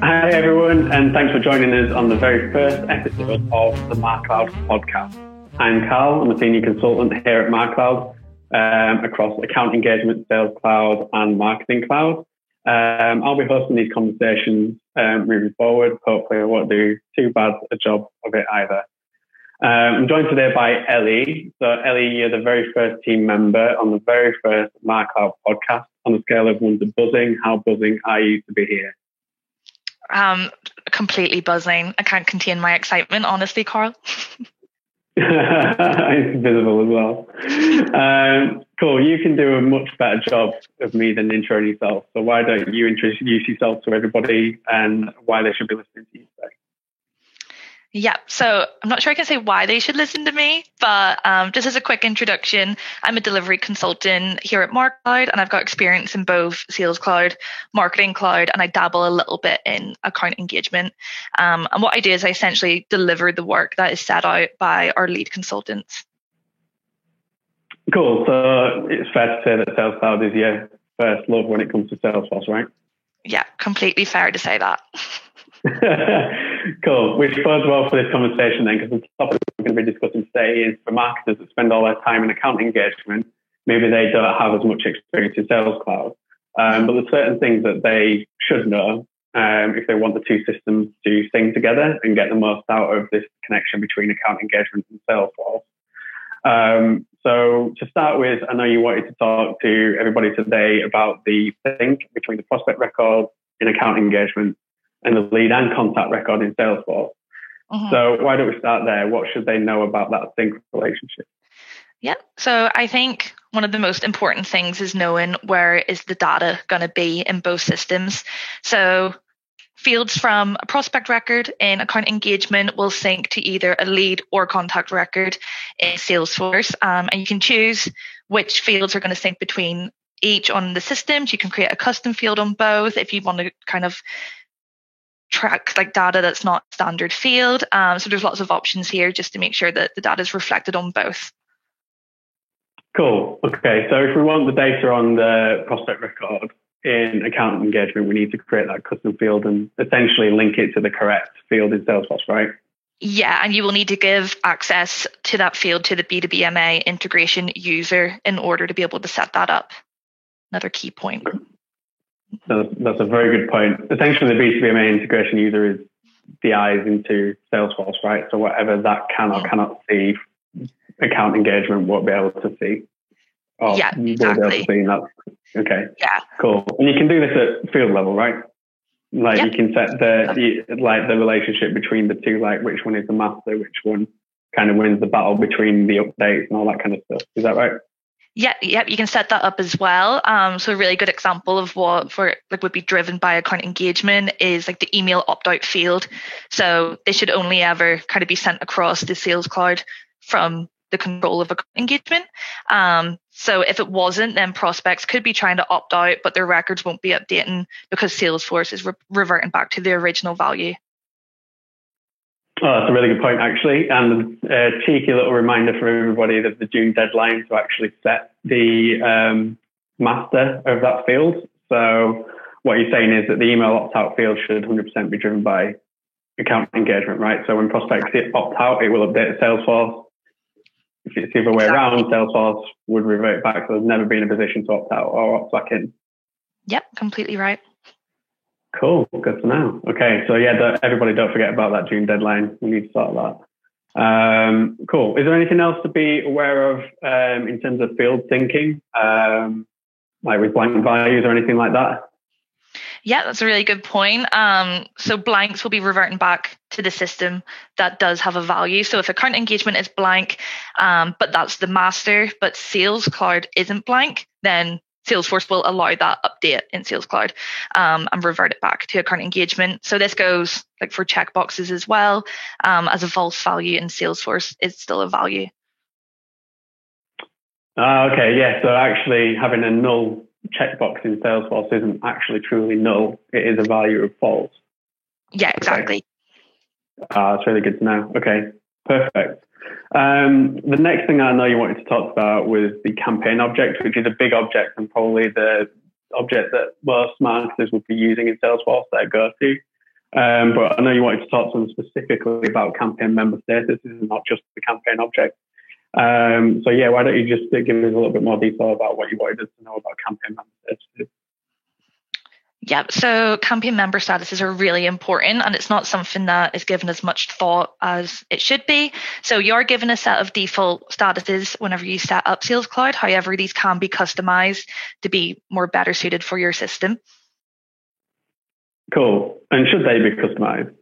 Hi, everyone, and thanks for joining us on the very first episode of the MarCloud podcast. I'm Carl, I'm a senior consultant here at MarCloud um, across account engagement, sales cloud, and marketing cloud. Um, I'll be hosting these conversations um, moving forward. Hopefully, I won't do too bad a job of it either. Um, I'm joined today by Ellie. So, Ellie, you're the very first team member on the very first MarCloud podcast. On a scale of one to buzzing, how buzzing are you to be here? Um, completely buzzing. I can't contain my excitement, honestly, Carl. it's visible as well. Um, cool. You can do a much better job of me than introing yourself. So why don't you introduce yourself to everybody and why they should be listening to you today? Yeah, so I'm not sure I can say why they should listen to me, but um, just as a quick introduction, I'm a delivery consultant here at MarCloud, and I've got experience in both Sales Cloud, Marketing Cloud, and I dabble a little bit in account engagement. Um, and what I do is I essentially deliver the work that is set out by our lead consultants. Cool. So it's fair to say that Sales Cloud is your first love when it comes to Salesforce, right? Yeah, completely fair to say that. cool. Which bodes well for this conversation then, because the topic we're going to be discussing today is for marketers that spend all their time in account engagement, maybe they don't have as much experience in Sales Cloud. Um, but there's certain things that they should know um, if they want the two systems to sing together and get the most out of this connection between account engagement and Salesforce. Um, so to start with, I know you wanted to talk to everybody today about the link between the prospect record in account engagement and the lead and contact record in Salesforce. Mm-hmm. So why don't we start there? What should they know about that sync relationship? Yeah. So I think one of the most important things is knowing where is the data going to be in both systems. So fields from a prospect record in account engagement will sync to either a lead or contact record in Salesforce. Um, and you can choose which fields are going to sync between each on the systems. You can create a custom field on both if you want to kind of track like data that's not standard field. Um, so there's lots of options here just to make sure that the data is reflected on both. Cool. Okay. So if we want the data on the prospect record in account engagement, we need to create that custom field and essentially link it to the correct field in Salesforce, right? Yeah, and you will need to give access to that field to the B2BMA integration user in order to be able to set that up. Another key point. That's, that's a very good point. Essentially, the B2BMA integration user is the eyes into Salesforce, right? So whatever that can or cannot see, account engagement won't be able to see. Or yeah, exactly. See. Okay. Yeah. Cool. And you can do this at field level, right? Like yep. you can set the like the relationship between the two, like which one is the master, which one kind of wins the battle between the updates and all that kind of stuff. Is that right? Yeah, yeah, you can set that up as well. Um, so a really good example of what for like would be driven by account engagement is like the email opt-out field. So they should only ever kind of be sent across the Sales Cloud from the control of engagement. Um, so if it wasn't, then prospects could be trying to opt out, but their records won't be updating because Salesforce is re- reverting back to the original value. Oh, that's a really good point, actually. And a cheeky little reminder for everybody that the June deadline to actually set the um, master of that field. So, what you're saying is that the email opt out field should 100% be driven by account engagement, right? So, when prospects opt out, it will update Salesforce. If it's the other way around, Salesforce would revert back. So, there's never been a position to opt out or opt back in. Yep, completely right. Cool, good to know. Okay, so yeah, everybody don't forget about that June deadline. We need to start that. Um, cool. Is there anything else to be aware of um, in terms of field syncing, um, like with blank values or anything like that? Yeah, that's a really good point. Um, so blanks will be reverting back to the system that does have a value. So if account engagement is blank, um, but that's the master, but Sales Cloud isn't blank, then Salesforce will allow that update in Sales Cloud um, and revert it back to account engagement. So this goes like for checkboxes as well um, as a false value in Salesforce is still a value. Uh, okay, yeah. So actually having a null checkbox in Salesforce isn't actually truly null. It is a value of false. Yeah, exactly. Okay. Uh, that's really good to know. Okay, perfect. Um, the next thing I know you wanted to talk about was the campaign object, which is a big object and probably the object that most marketers would be using in Salesforce, their go-to. Um, but I know you wanted to talk to them specifically about campaign member status and not just the campaign object. Um, so yeah, why don't you just give us a little bit more detail about what you wanted us to know about campaign member statuses? Yep. So campaign member statuses are really important and it's not something that is given as much thought as it should be. So you're given a set of default statuses whenever you set up Sales Cloud. However, these can be customized to be more better suited for your system. Cool. And should they be customized?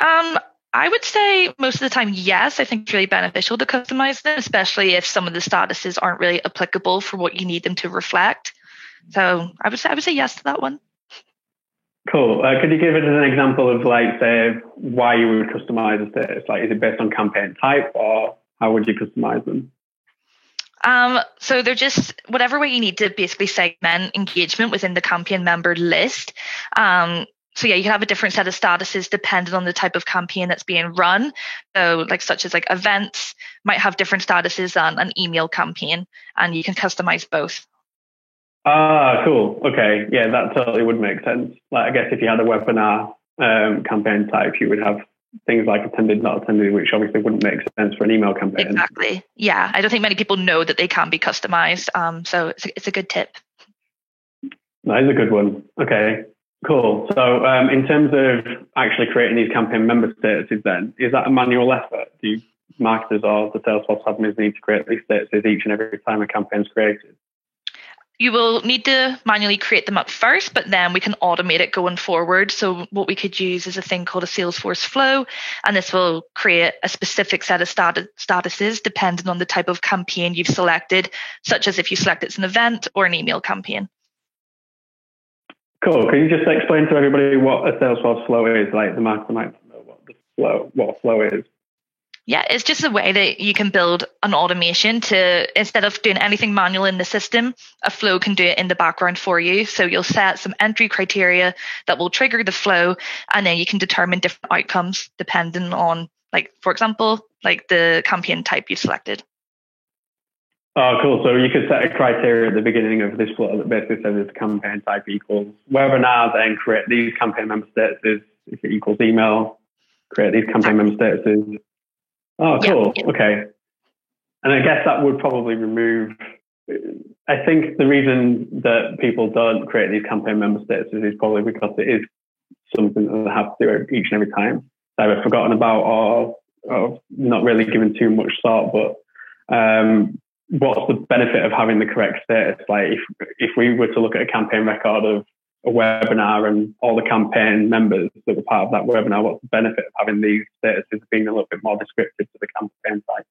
Um, I would say most of the time, yes. I think it's really beneficial to customize them, especially if some of the statuses aren't really applicable for what you need them to reflect. So I would say I would say yes to that one. Cool. Uh, could you give us an example of like say why you would customize a status? Like, is it based on campaign type, or how would you customize them? Um, so they're just whatever way you need to basically segment engagement within the campaign member list. Um, so yeah, you can have a different set of statuses depending on the type of campaign that's being run. So like such as like events might have different statuses than an email campaign, and you can customize both. Ah, cool. Okay, yeah, that totally would make sense. Like I guess if you had a webinar um, campaign type, you would have things like attended, not attended, which obviously wouldn't make sense for an email campaign. Exactly. Yeah, I don't think many people know that they can be customized. Um, so it's a, it's a good tip. That is a good one. Okay, cool. So um, in terms of actually creating these campaign member statuses, then is that a manual effort? Do you, marketers or the Salesforce admins need to create these statuses each and every time a campaign is created? You will need to manually create them up first, but then we can automate it going forward. So what we could use is a thing called a Salesforce flow, and this will create a specific set of status statuses depending on the type of campaign you've selected, such as if you select it's an event or an email campaign. Cool. Can you just explain to everybody what a Salesforce flow is? Like the marketer might know what the flow, what flow is yeah, it's just a way that you can build an automation to instead of doing anything manual in the system, a flow can do it in the background for you. So you'll set some entry criteria that will trigger the flow, and then you can determine different outcomes depending on, like, for example, like the campaign type you selected. Oh, cool. So you could set a criteria at the beginning of this flow that basically says it's campaign type equals webinar, then create these campaign member statuses. If it equals email, create these campaign member statuses Oh, cool. Yeah. Okay. And I guess that would probably remove. I think the reason that people don't create these campaign member statuses is probably because it is something that they have to do each and every time. Either forgotten about or, or not really given too much thought. But um, what's the benefit of having the correct status? Like if if we were to look at a campaign record of a webinar and all the campaign members that were part of that webinar, what's the benefit of having these statuses being a little bit more descriptive to the campaign site?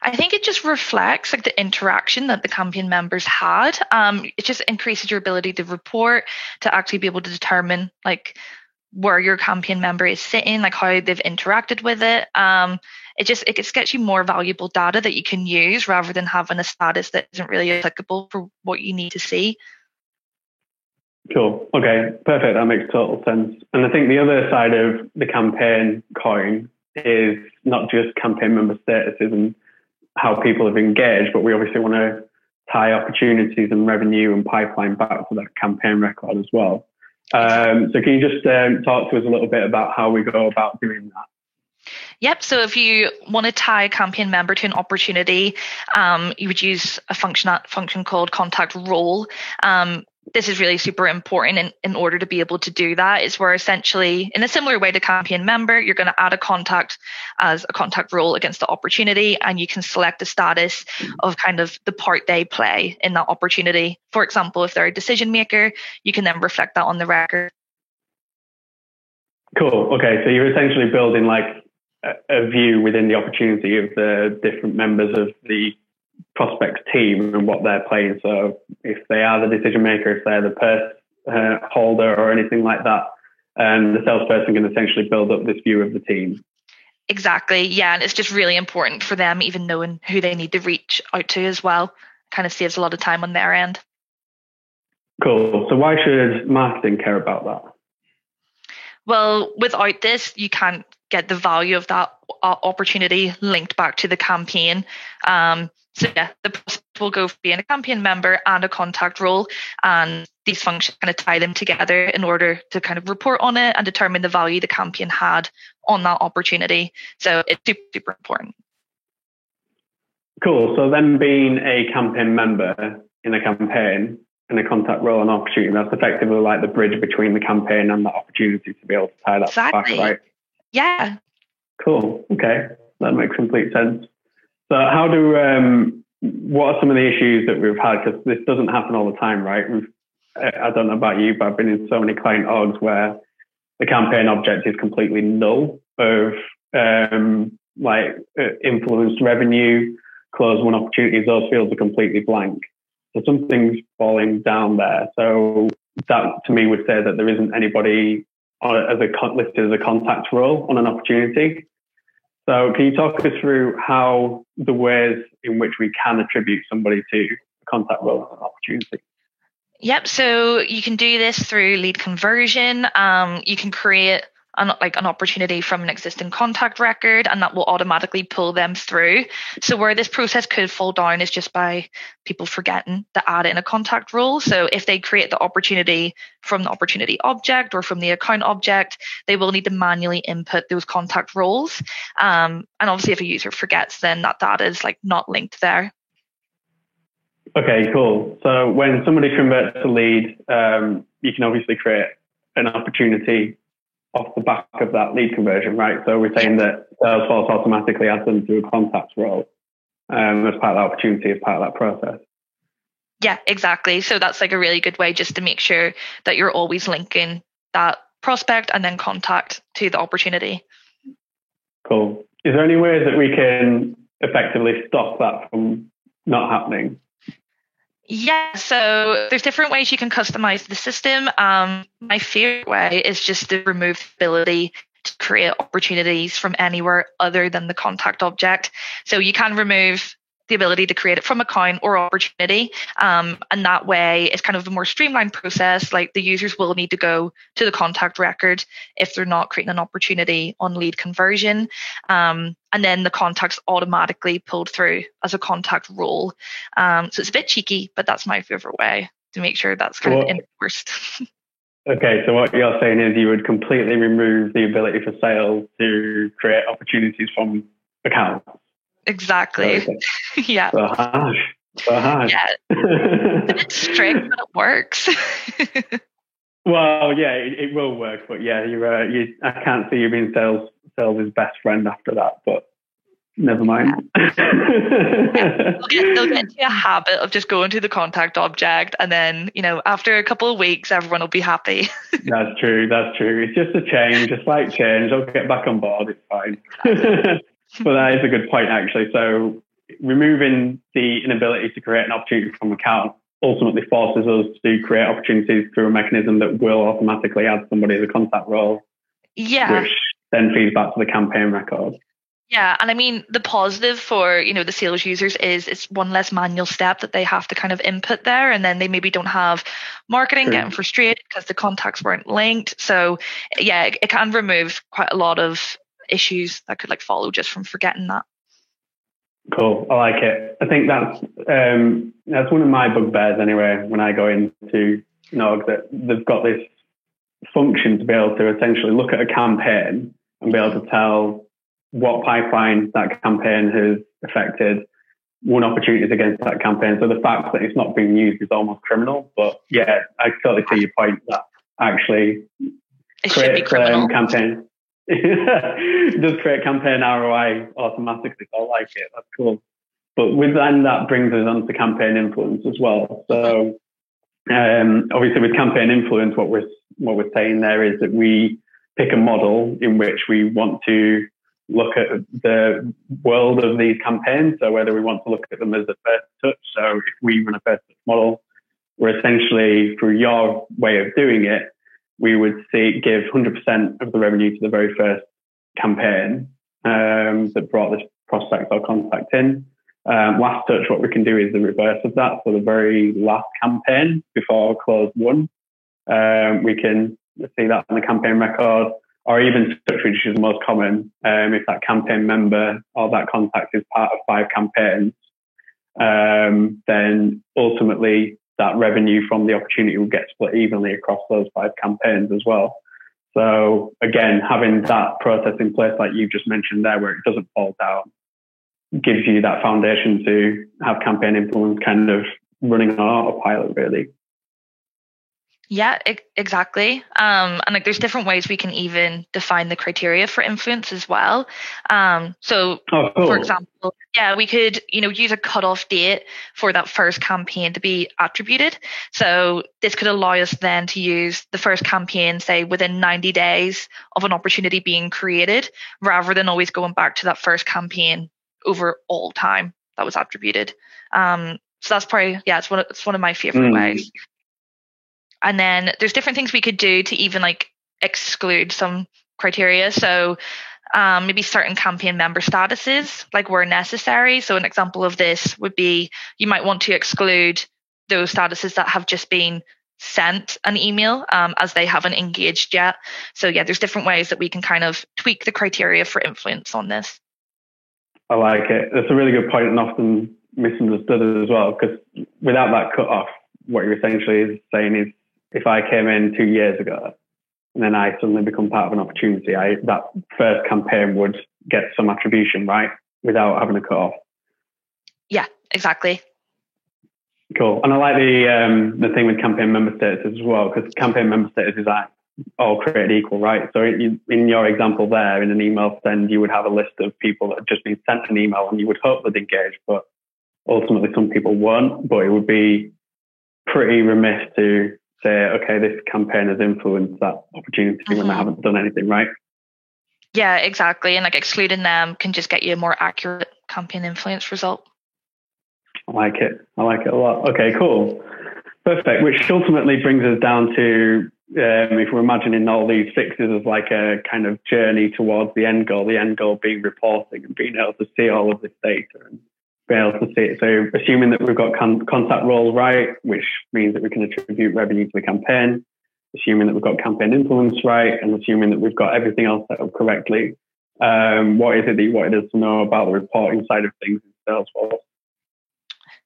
I think it just reflects like the interaction that the campaign members had. Um, it just increases your ability to report, to actually be able to determine like where your campaign member is sitting, like how they've interacted with it. Um, it just it gets you more valuable data that you can use rather than having a status that isn't really applicable for what you need to see. Cool. Okay, perfect. That makes total sense. And I think the other side of the campaign coin is not just campaign member statuses and how people have engaged, but we obviously want to tie opportunities and revenue and pipeline back to that campaign record as well. Um, so can you just um, talk to us a little bit about how we go about doing that? Yep. So if you want to tie a campaign member to an opportunity, um, you would use a function function called contact role. Um, this is really super important in, in order to be able to do that is where essentially in a similar way to campaign member you're going to add a contact as a contact role against the opportunity and you can select a status of kind of the part they play in that opportunity. For example if they're a decision maker you can then reflect that on the record. Cool. Okay so you're essentially building like a view within the opportunity of the different members of the prospects team and what they're playing. So if they are the decision maker, if they're the purse uh, holder or anything like that, and the salesperson can essentially build up this view of the team. Exactly. Yeah. And it's just really important for them, even knowing who they need to reach out to as well. Kind of saves a lot of time on their end. Cool. So why should marketing care about that? Well, without this, you can't get the value of that opportunity linked back to the campaign. Um, so yeah, the prospect will go for being a campaign member and a contact role, and these functions kind of tie them together in order to kind of report on it and determine the value the campaign had on that opportunity. So it's super, super important. Cool. So then being a campaign member in a campaign in a contact role and opportunity, that's effectively like the bridge between the campaign and the opportunity to be able to tie that exactly. back, right? Yeah. Cool. Okay. That makes complete sense. So how do, um, what are some of the issues that we've had? Because this doesn't happen all the time, right? We've, I don't know about you, but I've been in so many client orgs where the campaign object is completely null of um, like uh, influenced revenue, closed won opportunities, those fields are completely blank. So something's falling down there. So that to me would say that there isn't anybody as a listed as a contact role on an opportunity. So can you talk us through how the ways in which we can attribute somebody to a contact role on an opportunity? Yep. So you can do this through lead conversion. Um, you can create an, like an opportunity from an existing contact record and that will automatically pull them through. So where this process could fall down is just by people forgetting to add in a contact role. So if they create the opportunity from the opportunity object or from the account object, they will need to manually input those contact roles. Um, and obviously if a user forgets, then that data is like not linked there. Okay, cool. So when somebody converts a lead, um, you can obviously create an opportunity off the back of that lead conversion, right? So we're saying that Salesforce automatically adds them to a contacts role um, as part of that opportunity, as part of that process. Yeah, exactly. So that's like a really good way just to make sure that you're always linking that prospect and then contact to the opportunity. Cool. Is there any ways that we can effectively stop that from not happening? Yeah, so there's different ways you can customize the system. Um, my favorite way is just the ability to create opportunities from anywhere other than the contact object. So you can remove the ability to create it from account or opportunity. Um, and that way it's kind of a more streamlined process. Like the users will need to go to the contact record if they're not creating an opportunity on lead conversion. Um, and then the contact's automatically pulled through as a contact role. Um, so it's a bit cheeky, but that's my favorite way to make sure that's kind well, of enforced. okay, so what you're saying is you would completely remove the ability for sales to create opportunities from accounts. Exactly. Okay. yeah. So harsh. Yeah. it's strict, but it works. well, yeah, it, it, will work, but yeah, you're. Uh, you, I can't see you being sales sales' best friend after that, but never mind. yeah. they'll, get, they'll get into a habit of just going to the contact object, and then you know, after a couple of weeks, everyone will be happy. that's true. That's true. It's just a change, a slight change. I'll get back on board. It's fine but that is a good point, actually. So removing the inability to create an opportunity from account ultimately forces us to create opportunities through a mechanism that will automatically add somebody as a contact role. Yeah. Which then feeds back to the campaign record. Yeah, and I mean the positive for you know the sales users is it's one less manual step that they have to kind of input there, and then they maybe don't have marketing True. getting frustrated because the contacts weren't linked. So yeah, it, it can remove quite a lot of issues that could like follow just from forgetting that. Cool. I like it. I think that's um, that's won of my bugbears anyway. When I go into an org, that they've got this function to be able to essentially look at a campaign and be able to tell what pipeline that campaign has affected, one opportunities against that campaign. So the fact that it's not being used is almost criminal. But yeah, I totally see your point that actually it should be criminal. Um, campaign does create campaign ROI automatically. I like it. That's cool. But with then that brings us on to campaign influence as well. So um, obviously with campaign influence, what we're what we're saying there is that we pick a model in which we want to look at the world of these campaigns. So whether we want to look at them as a first touch. So if we run a first touch model, we're essentially through your way of doing it, we would see give 100% of the revenue to the very first campaign um, that brought this prospect or contact in. Um, last touch, what we can do is the reverse of that. So the very last campaign before closed won, um, we can see that in the campaign record, or even touch, which is the most common. Um, if that campaign member or that contact is part of five campaigns, um, then ultimately that revenue from the opportunity will get split evenly across those five campaigns as well. So again, having that process in place, like you just mentioned there, where it doesn't fall down, gives you that foundation to have campaign influence kind of running on autopilot, really. Yeah, exactly. Um, and like, there's different ways we can even define the criteria for influence as well. Um, so, oh, cool. for example, yeah, we could, you know, use a cutoff date for that first campaign to be attributed. So this could allow us then to use the first campaign, say, within 90 days of an opportunity being created, rather than always going back to that first campaign over all time that was attributed. Um, so that's probably yeah, it's one of, it's one of my favorite mm. ways. And then there's different things we could do to even like exclude some criteria. So um, maybe certain campaign member statuses, like where necessary. So an example of this would be you might want to exclude those statuses that have just been sent an email um, as they haven't engaged yet. So yeah, there's different ways that we can kind of tweak the criteria for influence on this. I like it. That's a really good point and often misunderstood as well because without that cut off, what you're essentially saying is if I came in two years ago and then I suddenly become part of an opportunity, I, that first campaign would get some attribution, right? Without having a cut off. Yeah, exactly. Cool. And I like the um, the thing with campaign member status as well, because campaign member status is like all created equal, right? So in, your example there, in an email send, you would have a list of people that have just been sent an email and you would hope they'd engage, but ultimately some people won't. But it would be pretty remiss to say, okay, this campaign has influenced that opportunity mm-hmm. when they mm-hmm. haven't done anything right. Yeah, exactly. And like excluding them can just get you a more accurate campaign influence result. I like it. I like it a lot. Okay, cool. Perfect. Which ultimately brings us down to um, if we're imagining all these fixes as like a kind of journey towards the end goal, the end goal being reporting and being able to see all of this data and be able to see it. So assuming that we've got con- contact roles right, which means that we can attribute revenue to the campaign, assuming that we've got campaign influence right, and assuming that we've got everything else set up correctly, um, what is it that you wanted us to know about the reporting side of things in Salesforce?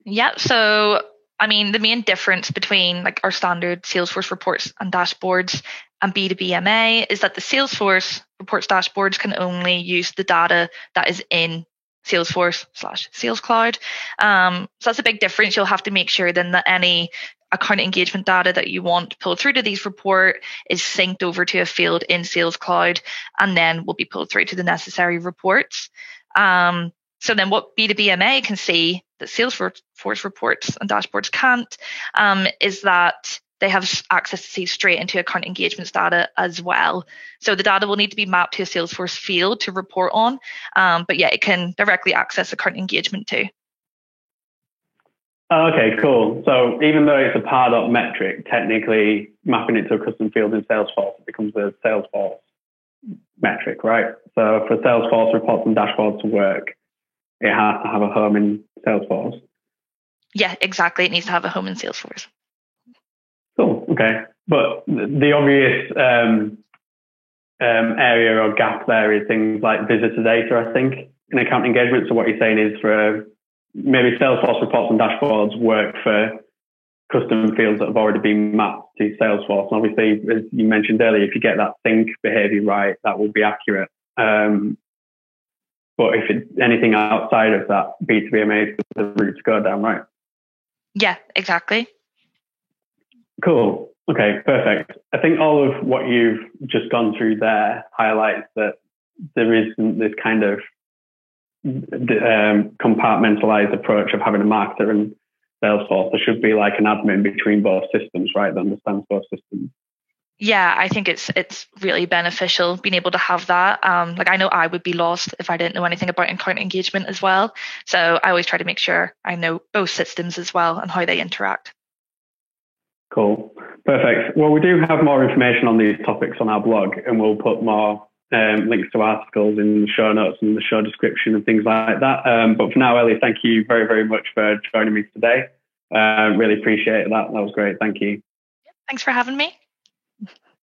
Yeah, so I mean, the main difference between like our standard Salesforce reports and dashboards and B2B MA is that the Salesforce reports dashboards can only use the data that is in Salesforce slash Sales Cloud. Um, so that's a big difference. You'll have to make sure then that any account engagement data that you want pulled through to these report is synced over to a field in Sales Cloud and then will be pulled through to the necessary reports. Um, so then what B2BMA can see that Salesforce reports and dashboards can't um, is that they have access to see straight into account engagements data as well. So the data will need to be mapped to a Salesforce field to report on. Um, but yeah, it can directly access account engagement too. Oh, okay, cool. So even though it's a Pardot metric, technically mapping it to a custom field in Salesforce it becomes a Salesforce metric, right? So for Salesforce reports and dashboards to work, it has to have a home in Salesforce. Yeah, exactly. It needs to have a home in Salesforce. Okay. But the obvious um, um, area or gap there is things like visitor data, I think, in account engagement. So what you're saying is for maybe Salesforce reports and dashboards work for custom fields that have already been mapped to Salesforce. And obviously, as you mentioned earlier, if you get that sync behavior right, that will be accurate. Um, but if it's anything outside of that, B2B is the route to go down, right? Yeah, exactly. Cool. Okay, perfect. I think all of what you've just gone through there highlights that there isn't this kind of um, compartmentalized approach of having a marketer and Salesforce. There should be like an admin between both systems, right? That understands both systems. Yeah, I think it's it's really beneficial being able to have that. Um, like I know I would be lost if I didn't know anything about account engagement as well. So I always try to make sure I know both systems as well and how they interact. Cool. Perfect. Well, we do have more information on these topics on our blog, and we'll put more um, links to articles in the show notes and the show description and things like that. Um, but for now, Ellie, thank you very, very much for joining me today. Uh, really appreciate that. That was great. Thank you. Thanks for having me.